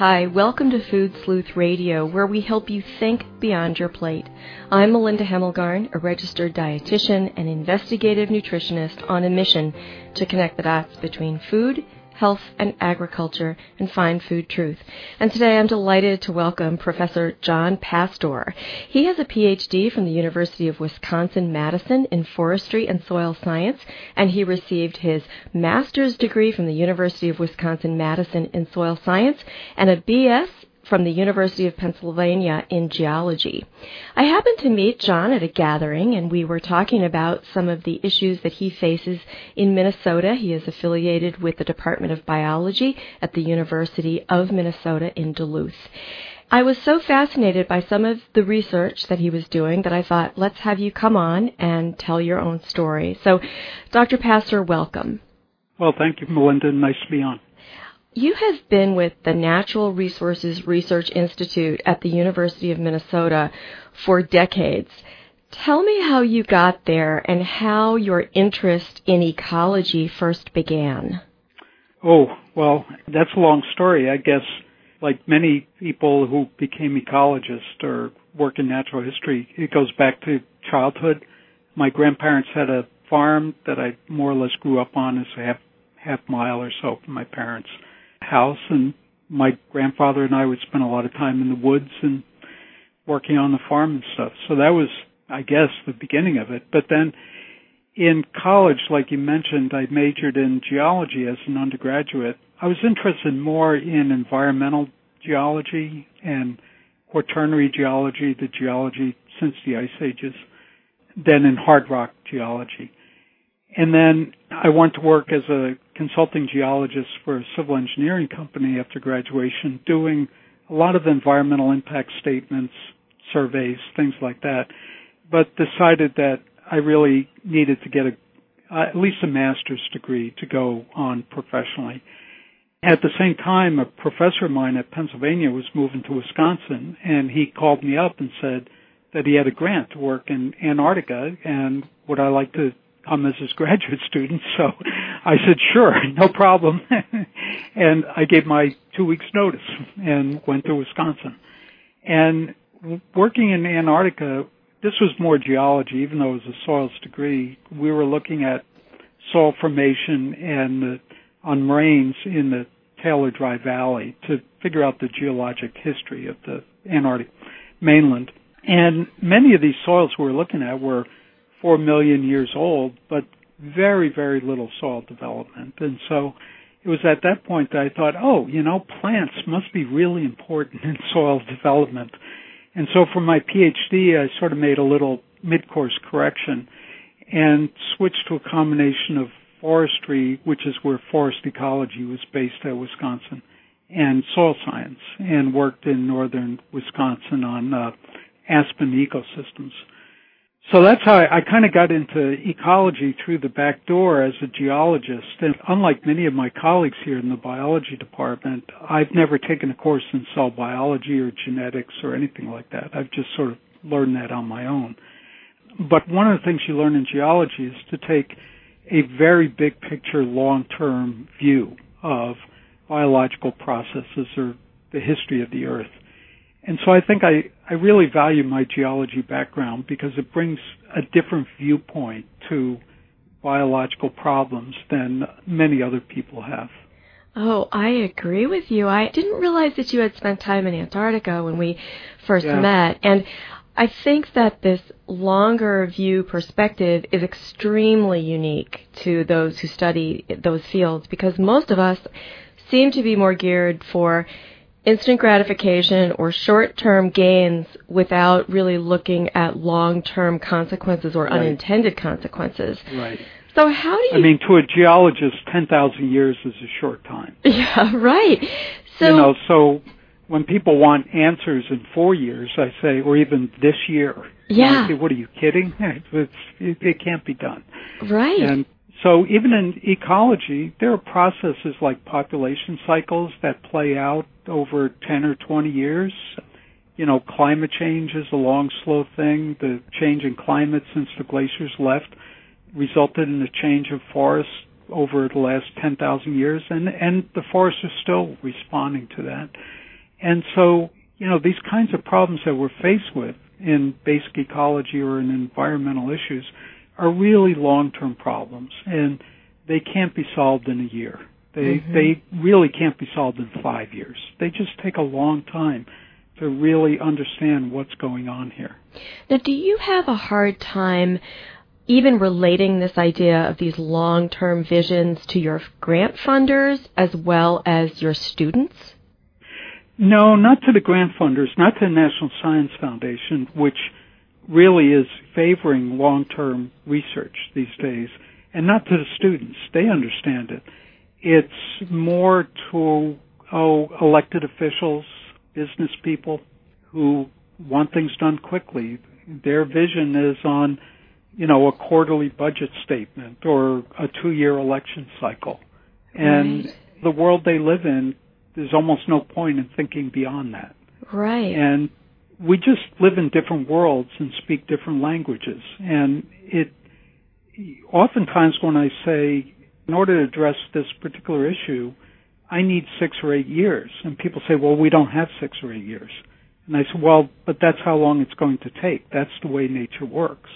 Hi, welcome to Food Sleuth Radio, where we help you think beyond your plate. I'm Melinda Hemmelgarn, a registered dietitian and investigative nutritionist on a mission to connect the dots between food, health, and agriculture and find food truth. And today I'm delighted to welcome Professor John Pastor. He has a PhD from the University of Wisconsin-Madison in forestry and soil science, and he received his master's degree from the University of Wisconsin-Madison in soil science and a BS from the University of Pennsylvania in geology. I happened to meet John at a gathering and we were talking about some of the issues that he faces in Minnesota. He is affiliated with the Department of Biology at the University of Minnesota in Duluth. I was so fascinated by some of the research that he was doing that I thought, let's have you come on and tell your own story. So, Dr. Pastor, welcome. Well, thank you, Melinda. Nice to be on. You have been with the Natural Resources Research Institute at the University of Minnesota for decades. Tell me how you got there and how your interest in ecology first began. Oh, well, that's a long story. I guess, like many people who became ecologists or work in natural history, it goes back to childhood. My grandparents had a farm that I more or less grew up on as a half half mile or so from my parents' house and my grandfather and I would spend a lot of time in the woods and working on the farm and stuff. So that was, I guess, the beginning of it. But then in college, like you mentioned, I majored in geology as an undergraduate. I was interested more in environmental geology and quaternary geology, the geology since the ice ages, than in hard rock geology. And then I went to work as a consulting geologist for a civil engineering company after graduation, doing a lot of environmental impact statements, surveys, things like that, but decided that I really needed to get a, uh, at least a master's degree to go on professionally. At the same time, a professor of mine at Pennsylvania was moving to Wisconsin, and he called me up and said that he had a grant to work in Antarctica, and would I like to as his graduate student. So I said, sure, no problem. and I gave my two weeks notice and went to Wisconsin. And working in Antarctica, this was more geology, even though it was a soils degree. We were looking at soil formation and the, on moraines in the Taylor Dry Valley to figure out the geologic history of the Antarctic mainland. And many of these soils we were looking at were four million years old, but very, very little soil development. And so it was at that point that I thought, oh, you know, plants must be really important in soil development. And so for my PhD, I sort of made a little mid-course correction and switched to a combination of forestry, which is where forest ecology was based at Wisconsin, and soil science, and worked in northern Wisconsin on uh, aspen ecosystems. So that's how I, I kind of got into ecology through the back door as a geologist. And unlike many of my colleagues here in the biology department, I've never taken a course in cell biology or genetics or anything like that. I've just sort of learned that on my own. But one of the things you learn in geology is to take a very big picture, long-term view of biological processes or the history of the earth. And so I think I, I really value my geology background because it brings a different viewpoint to biological problems than many other people have. Oh, I agree with you. I didn't realize that you had spent time in Antarctica when we first Yeah. met. And I think that this longer view perspective is extremely unique to those who study those fields because most of us seem to be more geared for instant gratification or short-term gains without really looking at long-term consequences or Right. unintended consequences. Right. So how do you I mean, to a geologist, 10,000 years is a short time. Yeah, right. So you know, so when people want answers in four years, I say, or even this year, Yeah. Say, what are you kidding? It's, it, it can't be done. Right. And so even in ecology, there are processes like population cycles that play out over 10 or 20 years. You know, climate change is a long, slow thing. The change in climate since the glaciers left resulted in a change of forests over the last 10,000 years, and, and the forests are still responding to that. And so, you know, these kinds of problems that we're faced with in basic ecology or in environmental issues are really long-term problems, and they can't be solved in a year. They mm-hmm. they really can't be solved in five years. They just take a long time to really understand what's going on here. Now, do you have a hard time even relating this idea of these long-term visions to your grant funders as well as your students? No, not to the grant funders, not to the National Science Foundation, which really is favoring long-term research these days, and not to the students. They understand it. It's more to oh, elected officials, business people who want things done quickly. Their vision is on, you know, a quarterly budget statement or a two-year election cycle. And right. the world they live in, there's almost no point in thinking beyond that. Right. And we just live in different worlds and speak different languages. And it, oftentimes when I say, in order to address this particular issue, I need six or eight years. And people say, well, we don't have six or eight years. And I say, well, but that's how long it's going to take. That's the way nature works.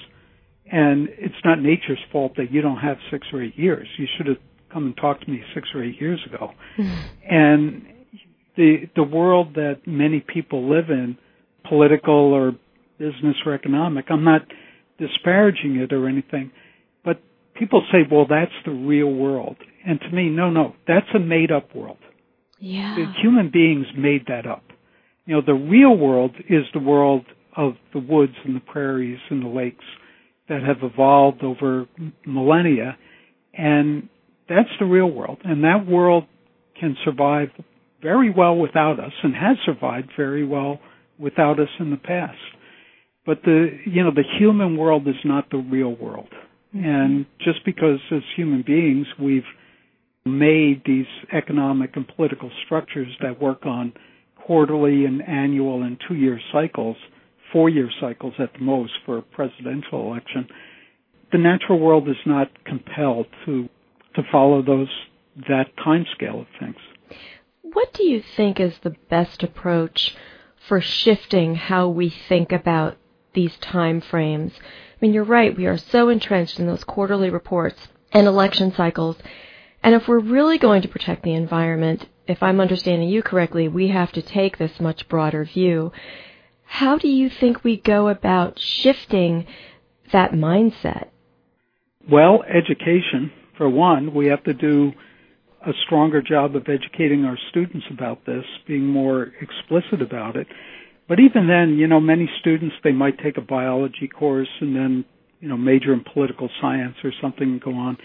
And it's not nature's fault that you don't have six or eight years. You should have come and talked to me six or eight years ago. and the the world that many people live in political or business or economic. I'm not disparaging it or anything, but people say, well, that's the real world. And to me, no, no, that's a made up world. Yeah. The human beings made that up. You know, the real world is the world of the woods and the prairies and the lakes that have evolved over millennia. And that's the real world. And that world can survive very well without us and has survived very well without us in the past. But the, you know, the human world is not the real world. And just because as human beings we've made these economic and political structures that work on quarterly and annual and two year cycles, four year cycles at the most for a presidential election, the natural world is not compelled to to follow those that time scale of things. What do you think is the best approach for shifting how we think about these time frames. I mean, you're right, we are so entrenched in those quarterly reports and election cycles. And if we're really going to protect the environment, if I'm understanding you correctly, we have to take this much broader view. How do you think we go about shifting that mindset? Well, education, for one. We have to do a stronger job of educating our students about this, being more explicit about it. But even then, you know, many students, they might take a biology course and then, you know, major in political science or something and go on.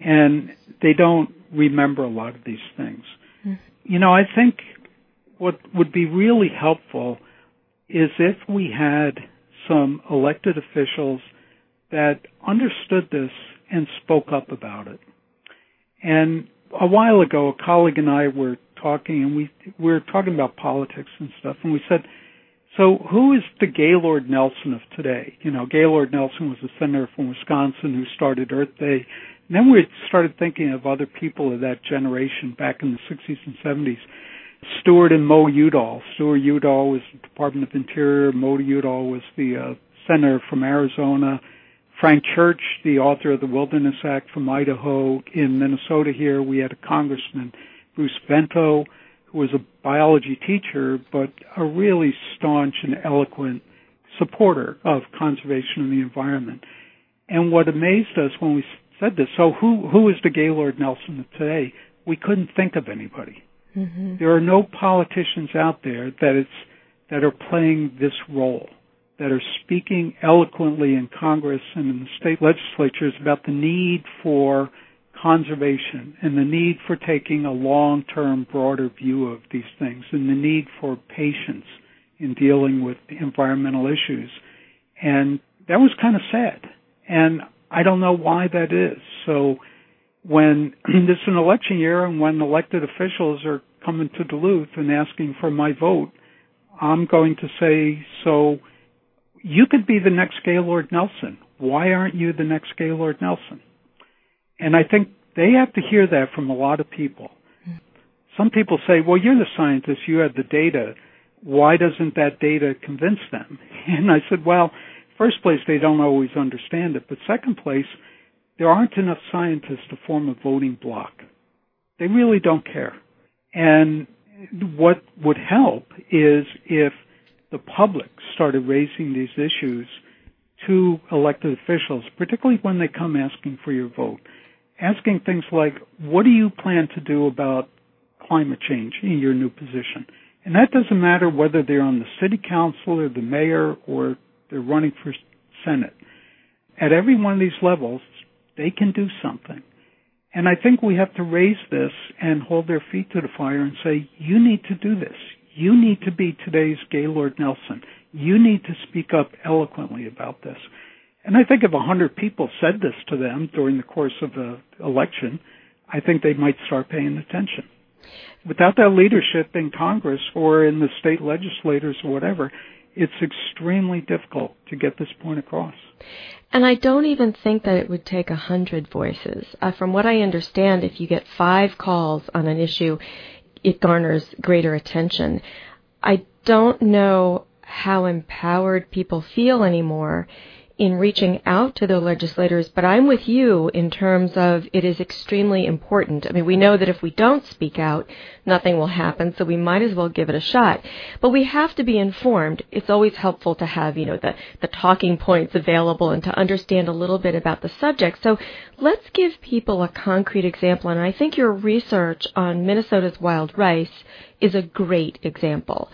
And they don't remember a lot of these things. Mm-hmm. You know, I think what would be really helpful is if we had some elected officials that understood this and spoke up about it. And a while ago, a colleague and I were talking, and we, we were talking about politics and stuff, and we said, so who is the Gaylord Nelson of today? You know, Gaylord Nelson was a senator from Wisconsin who started Earth Day. And then we started thinking of other people of that generation back in the 60s and 70s. Stewart and Mo Udall. Stewart Udall was the Department of Interior. Mo Udall was the uh, senator from Arizona. Frank Church, the author of the Wilderness Act from Idaho. In Minnesota here, we had a congressman, Bruce Vento, who was a biology teacher, but a really staunch and eloquent supporter of conservation of the environment. And what amazed us when we said this, so who, who is the Gaylord Nelson of today? We couldn't think of anybody. Mm-hmm. There are no politicians out there that it's, that are playing this role that are speaking eloquently in Congress and in the state legislatures about the need for conservation and the need for taking a long-term, broader view of these things and the need for patience in dealing with environmental issues. And that was kind of sad. And I don't know why that is. So when this is an election year and when elected officials are coming to Duluth and asking for my vote, I'm going to say, so you could be the next Gaylord Nelson. Why aren't you the next Gaylord Nelson? And I think they have to hear that from a lot of people. Some people say, well, you're the scientist, you have the data. Why doesn't that data convince them? And I said, well, first place, they don't always understand it. But second place, there aren't enough scientists to form a voting bloc. They really don't care. And what would help is if the public started raising these issues to elected officials, particularly when they come asking for your vote, asking things like, what do you plan to do about climate change in your new position? And that doesn't matter whether they're on the city council or the mayor or they're running for senate. At every one of these levels, they can do something. And I think we have to raise this and hold their feet to the fire and say, you need to do this. You need to be today's Gaylord Nelson. You need to speak up eloquently about this. And I think if a hundred people said this to them during the course of the election, I think they might start paying attention. Without that leadership in Congress or in the state legislators or whatever, it's extremely difficult to get this point across. And I don't even think that it would take a hundred voices. Uh, from what I understand, if you get five calls on an issue, it garners greater attention. I don't know how empowered people feel anymore in reaching out to the legislators, but I'm with you in terms of it is extremely important. I mean, we know that if we don't speak out, nothing will happen, so we might as well give it a shot. But we have to be informed. It's always helpful to have, you know, the, the talking points available and to understand a little bit about the subject. So let's give people a concrete example, and I think your research on Minnesota's wild rice is a great example.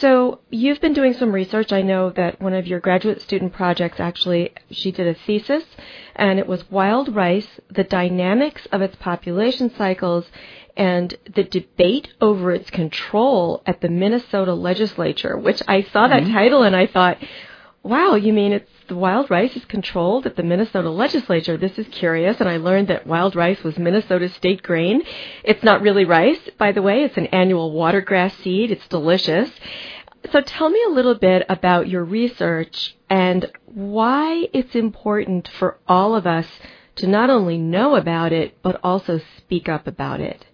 So you've been doing some research. I know that one of your graduate student projects actually, she did a thesis, and it was wild rice, the dynamics of its population cycles, and the debate over its control at the Minnesota legislature, which I saw that mm-hmm. title and I thought, wow, you mean it's the wild rice is controlled at the Minnesota legislature. This is curious, and I learned that wild rice was Minnesota's state grain. It's not really rice, by the way. It's an annual watergrass seed. It's delicious. So tell me a little bit about your research and why it's important for all of us to not only know about it, but also speak up about it.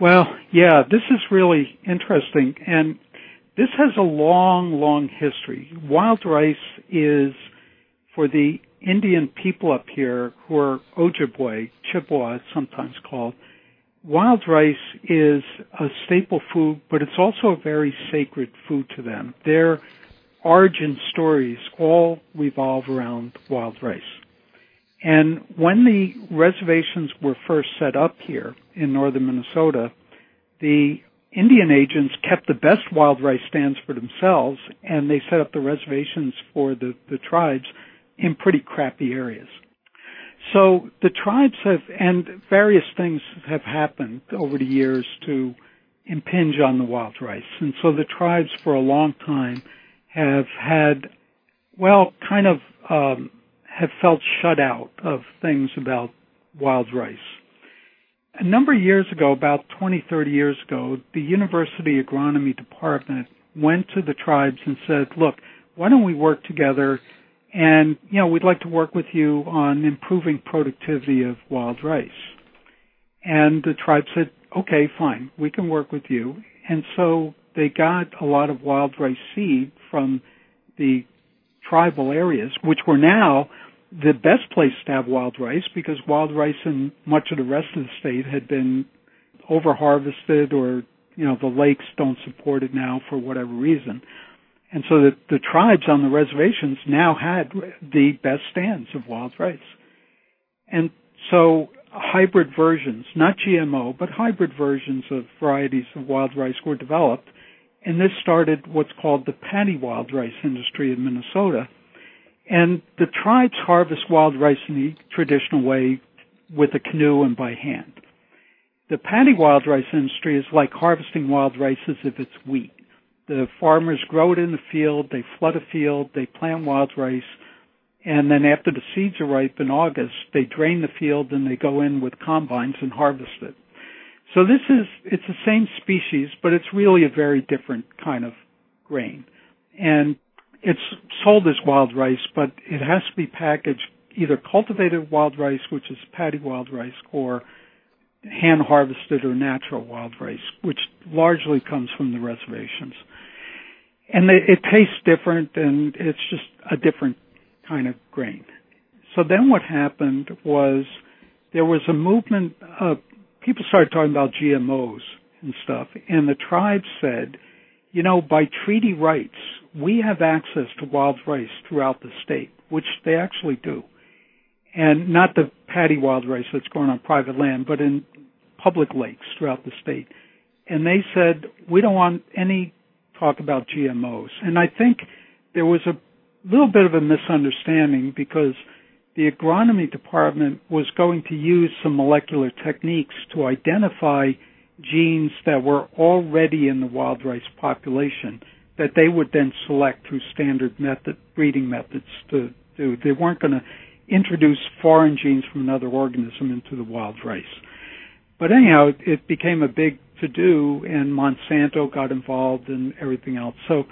Well, yeah, this is really interesting. And this has a long, long history. Wild rice is for the Indian people up here who are Ojibwe, Chippewa it's sometimes called. Wild rice is a staple food, but it's also a very sacred food to them. Their origin stories all revolve around wild rice. And when the reservations were first set up here in northern Minnesota, the Indian agents kept the best wild rice stands for themselves, and they set up the reservations for the, the tribes in pretty crappy areas. So the tribes have, and various things have happened over the years to impinge on the wild rice. And so the tribes for a long time have had, well, kind of, um, have felt shut out of things about wild rice a number of years ago, about 20, 30 years ago, the University Agronomy Department went to the tribes and said, look, why don't we work together and, you know, we'd like to work with you on improving productivity of wild rice. And the tribe said, okay, fine, we can work with you. And so they got a lot of wild rice seed from the tribal areas, which were now the best place to have wild rice because wild rice in much of the rest of the state had been over harvested or you know the lakes don't support it now for whatever reason. And so the, the tribes on the reservations now had the best stands of wild rice. And so hybrid versions not gmo but hybrid versions of varieties of wild rice were developed. And this started what's called the paddy wild rice industry in minnesota and the tribes harvest wild rice in the traditional way with a canoe and by hand. The paddy wild rice industry is like harvesting wild rice as if it's wheat. The farmers grow it in the field, they flood a field, they plant wild rice, and then after the seeds are ripe in August, they drain the field and they go in with combines and harvest it. So this is, it's the same species, but it's really a very different kind of grain. And it's sold as wild rice, but it has to be packaged either cultivated wild rice, which is paddy wild rice, or hand harvested or natural wild rice, which largely comes from the reservations. And it tastes different and it's just a different kind of grain. So then what happened was there was a movement of people started talking about GMOs and stuff and the tribe said, you know, by treaty rights, we have access to wild rice throughout the state, which they actually do and not the paddy wild rice that's grown on private land, but in public lakes throughout the state. And they said, we don't want any talk about GMOs. And I think there was a little bit of a misunderstanding because the agronomy department was going to use some molecular techniques to identify genes that were already in the wild rice population that they would then select through standard method breeding methods to do. They weren't going to introduce foreign genes from another organism into the wild rice. But anyhow, it, it became a big to do, and Monsanto got involved and everything else. So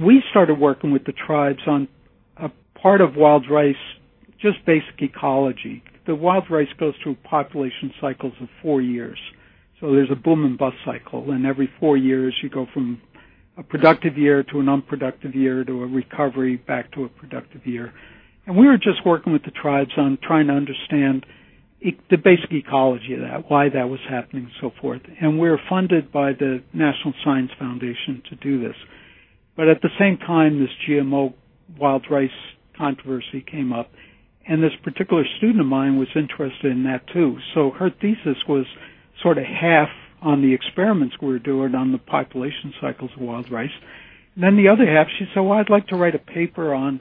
we started working with the tribes on a part of wild rice, just basic ecology. The wild rice goes through population cycles of four years. So there's a boom and bust cycle, and every four years you go from a productive year to an unproductive year to a recovery back to a productive year. And we were just working with the tribes on trying to understand the basic ecology of that, why that was happening, and so forth. And we're funded by the National Science Foundation to do this. But at the same time, this GMO wild rice controversy came up, and this particular student of mine was interested in that too. So her thesis was sort of half on the experiments we were doing on the population cycles of wild rice. And then the other half, she said, well, I'd like to write a paper on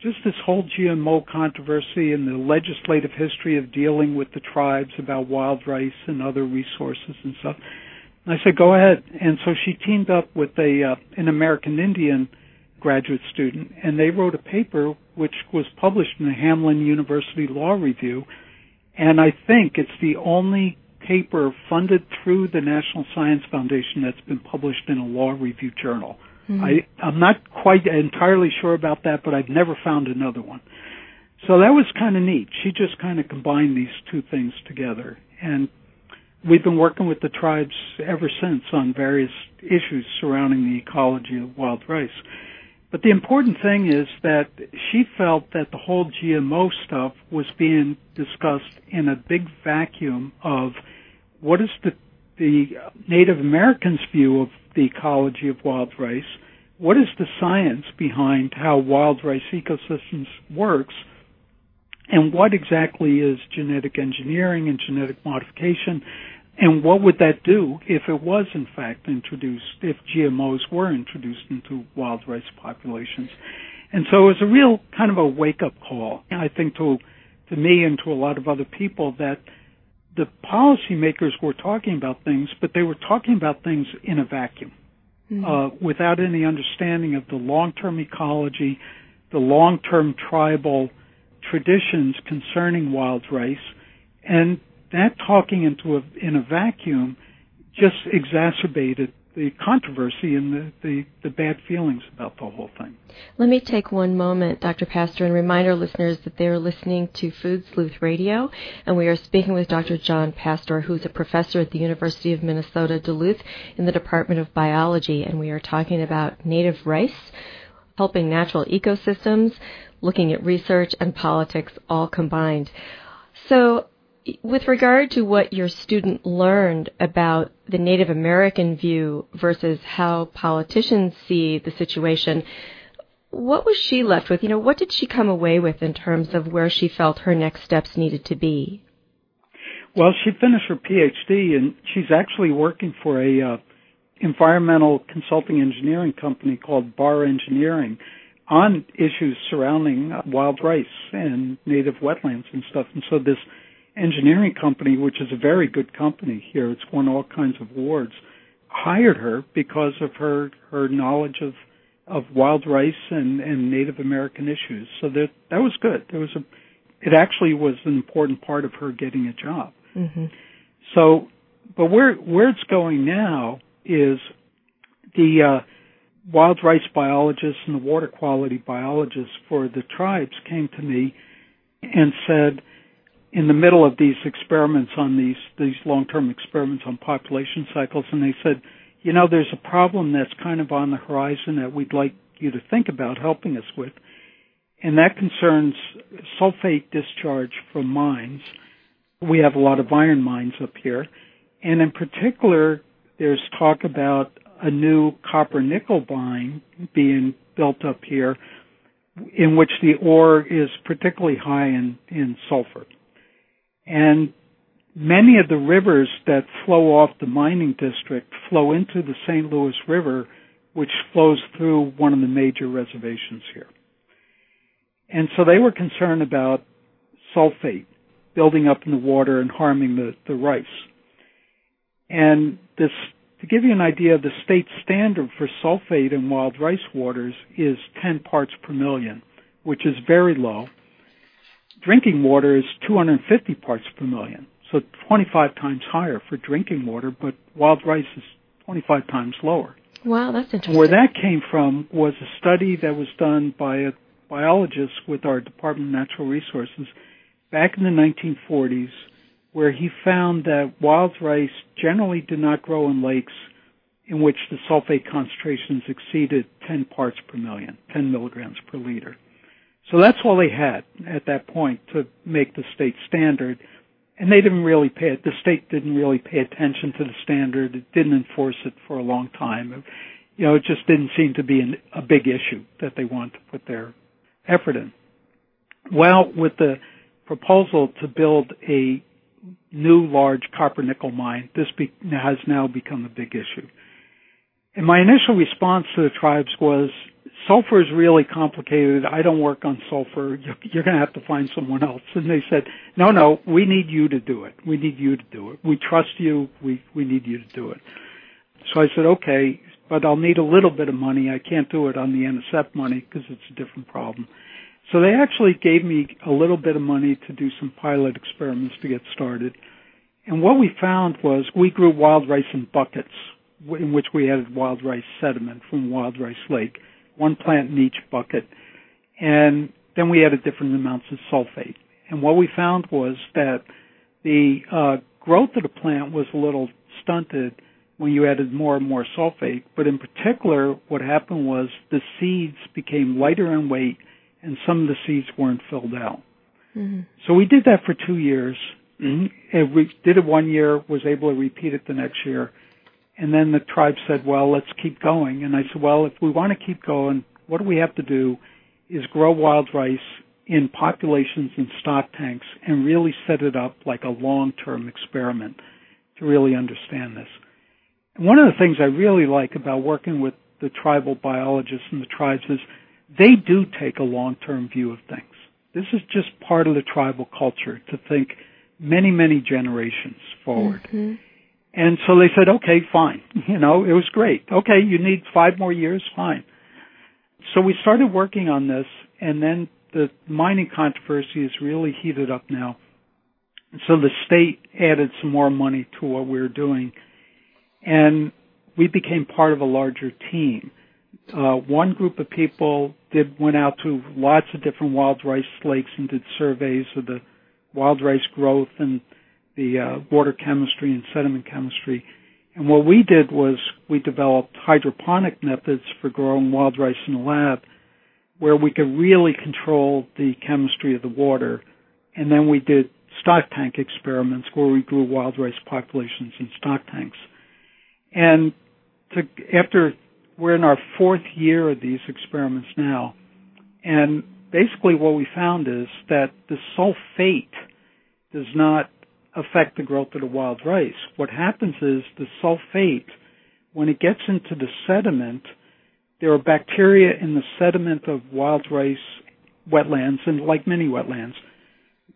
just this whole GMO controversy and the legislative history of dealing with the tribes about wild rice and other resources and stuff. And I said, go ahead. And so she teamed up with a uh, an American Indian graduate student, and they wrote a paper which was published in the Hamline University Law Review. And I think it's the only paper funded through the National Science Foundation that's been published in a law review journal. Mm-hmm. I, I'm not quite entirely sure about that, but I've never found another one. So that was kind of neat. She just kind of combined these two things together. And we've been working with the tribes ever since on various issues surrounding the ecology of wild rice. But the important thing is that she felt that the whole GMO stuff was being discussed in a big vacuum of what is the the Native Americans' view of the ecology of wild rice, what is the science behind how wild rice ecosystems works, and what exactly is genetic engineering and genetic modification, and what would that do if it was in fact introduced, if GMOs were introduced into wild rice populations. And so it was a real kind of a wake up call, I think to, to me and to a lot of other people that the policymakers were talking about things, but they were talking about things in a vacuum, mm-hmm. uh, without any understanding of the long-term ecology, the long-term tribal traditions concerning wild rice, and that talking into a, in a vacuum just exacerbated the controversy and the, the, the, bad feelings about the whole thing. Let me take one moment, Dr. Pastor, and remind our listeners that they are listening to Food Sleuth Radio, and we are speaking with Dr. John Pastor, who's a professor at the University of Minnesota Duluth in the Department of Biology, and we are talking about native rice, helping natural ecosystems, looking at research and politics all combined. So with regard to what your student learned about the Native American view versus how politicians see the situation, what was she left with? You know, what did she come away with in terms of where she felt her next steps needed to be? Well, she finished her PhD and she's actually working for a uh, environmental consulting engineering company called Barr Engineering on issues surrounding uh, wild rice and native wetlands and stuff. And so this engineering company, which is a very good company here. It's won all kinds of awards. hired her because of her her knowledge of of wild rice and and Native American issues. So that that was good. There was a it actually was an important part of her getting a job. Mm-hmm. So, but where where it's going now is the uh, wild rice biologists and the water quality biologists for the tribes came to me and said, in the middle of these experiments on these these long term experiments on population cycles, and they said, you know, there's a problem that's kind of on the horizon that we'd like you to think about helping us with, and that concerns sulfate discharge from mines. We have a lot of iron mines up here, and in particular, there's talk about a new copper nickel mine being built up here in which the ore is particularly high in, in sulfur. And many of the rivers that flow off the mining district flow into the St. Louis River, which flows through one of the major reservations here. And so they were concerned about sulfate building up in the water and harming the, the rice. And this, to give you an idea, the state standard for sulfate in wild rice waters is 10 parts per million, which is very low. Drinking water is 250 parts per million, so 25 times higher for drinking water, but wild rice is 25 times lower. Wow, that's interesting. Where that came from was a study that was done by a biologist with our Department of Natural Resources back in the 1940s, where he found that wild rice generally did not grow in lakes in which the sulfate concentrations exceeded 10 parts per million, 10 milligrams per liter. So that's all they had at that point to make the state standard. And they didn't really pay it. The state didn't really pay attention to the standard. It didn't enforce it for a long time. You know, it just didn't seem to be an, a big issue that they wanted to put their effort in. Well, with the proposal to build a new large copper nickel mine, this be, has now become a big issue. And my initial response to the tribes was, sulfur is really complicated. I don't work on sulfur. You're going to have to find someone else. And they said, no, no, we need you to do it. We need you to do it. We trust you. We, we need you to do it. So I said, okay, but I'll need a little bit of money. I can't do it on the NSF money because it's a different problem. So they actually gave me a little bit of money to do some pilot experiments to get started. And what we found was we grew wild rice in buckets in which we added wild rice sediment from Wild Rice Lake, one plant in each bucket. And then we added different amounts of sulfate. And what we found was that the uh, growth of the plant was a little stunted when you added more and more sulfate. But in particular, what happened was the seeds became lighter in weight and some of the seeds weren't filled out. Mm-hmm. So we did that for two years. Mm-hmm. And we did it one year, was able to repeat it the next year. And then the tribe said, well, let's keep going. And I said, well, if we want to keep going, what do we have to do is grow wild rice in populations in stock tanks and really set it up like a long-term experiment to really understand this. And one of the things I really like about working with the tribal biologists and the tribes is they do take a long-term view of things. This is just part of the tribal culture to think many, many generations forward. Mm-hmm. And so they said, okay, fine. You know, it was great. Okay, you need five more years, fine. So we started working on this, and then the mining controversy has really heated up now. So the state added some more money to what we were doing, and we became part of a larger team uh, one group of people did went out to lots of different wild rice lakes and did surveys of the wild rice growth and the uh, water chemistry and sediment chemistry. And what we did was we developed hydroponic methods for growing wild rice in the lab where we could really control the chemistry of the water. And then we did stock tank experiments where we grew wild rice populations in stock tanks. And to, after we're in our fourth year of these experiments now, and basically what we found is that the sulfate does not affect the growth of the wild rice. What happens is the sulfate, when it gets into the sediment, there are bacteria in the sediment of wild rice wetlands, and like many wetlands,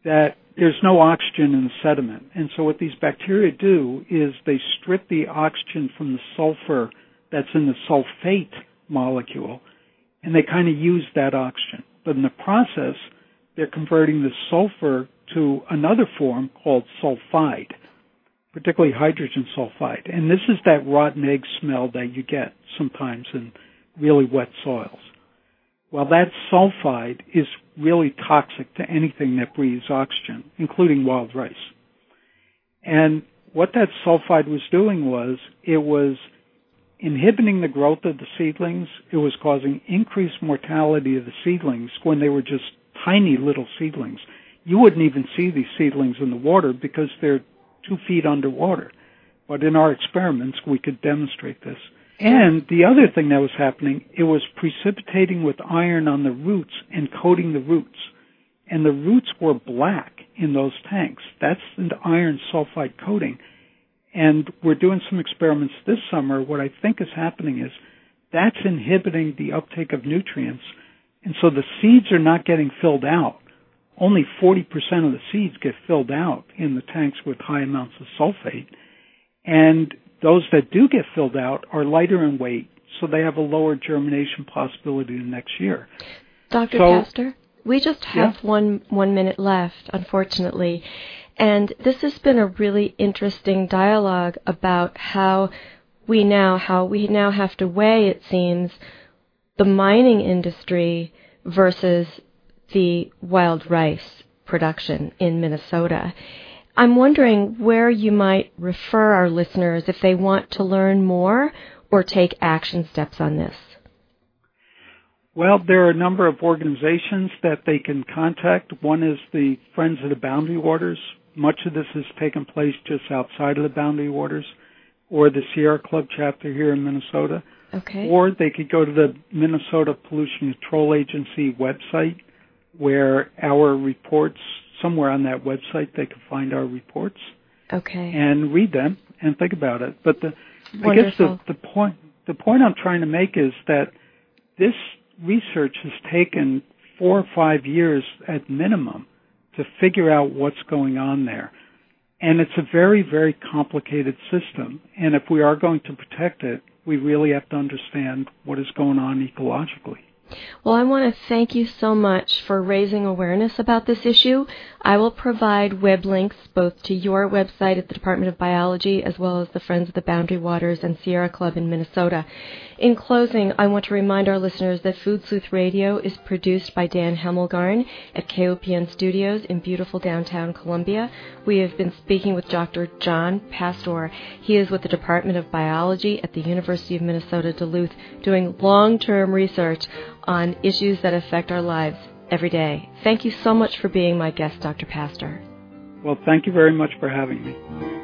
that there's no oxygen in the sediment. And so what these bacteria do is they strip the oxygen from the sulfur that's in the sulfate molecule and they kind of use that oxygen. But in the process, they're converting the sulfur to another form called sulfide, particularly hydrogen sulfide. And this is that rotten egg smell that you get sometimes in really wet soils. Well, that sulfide is really toxic to anything that breathes oxygen, including wild rice. And what that sulfide was doing was it was inhibiting the growth of the seedlings. It was causing increased mortality of the seedlings when they were just tiny little seedlings. You wouldn't even see these seedlings in the water because they're two feet underwater. But in our experiments, we could demonstrate this. And the other thing that was happening, it was precipitating with iron on the roots and coating the roots. And the roots were black in those tanks. That's the iron sulfide coating. And we're doing some experiments this summer. What I think is happening is that's inhibiting the uptake of nutrients. And so the seeds are not getting filled out. Only 40% of the seeds get filled out in the tanks with high amounts of sulfate. And those that do get filled out are lighter in weight, so they have a lower germination possibility the next year. Dr. So, Pastor, we just have yeah. one one minute left, unfortunately. And this has been a really interesting dialogue about how we now how we now have to weigh, it seems, the mining industry versus the wild rice production in Minnesota. I'm wondering where you might refer our listeners if they want to learn more or take action steps on this. Well, there are a number of organizations that they can contact. One is the Friends of the Boundary Waters. Much of this has taken place just outside of the Boundary Waters, or the Sierra Club chapter here in Minnesota. Okay. Or they could go to the Minnesota Pollution Control Agency website, where our reports somewhere on that website they can find our reports Okay. and read them and think about it. But the I guess the, the point the point I'm trying to make is that this research has taken four or five years at minimum to figure out what's going on there. And it's a very, very complicated system. And if we are going to protect it, we really have to understand what is going on ecologically. Well, I want to thank you so much for raising awareness about this issue. I will provide web links both to your website at the Department of Biology as well as the Friends of the Boundary Waters and Sierra Club in Minnesota. In closing, I want to remind our listeners that Food Sleuth Radio is produced by Dan Hemmelgarn at KOPN Studios in beautiful downtown Columbia. We have been speaking with Dr. John Pastor. He is with the Department of Biology at the University of Minnesota Duluth doing long-term research on issues that affect our lives every day. Thank you so much for being my guest, Dr. Pastor. Well, thank you very much for having me.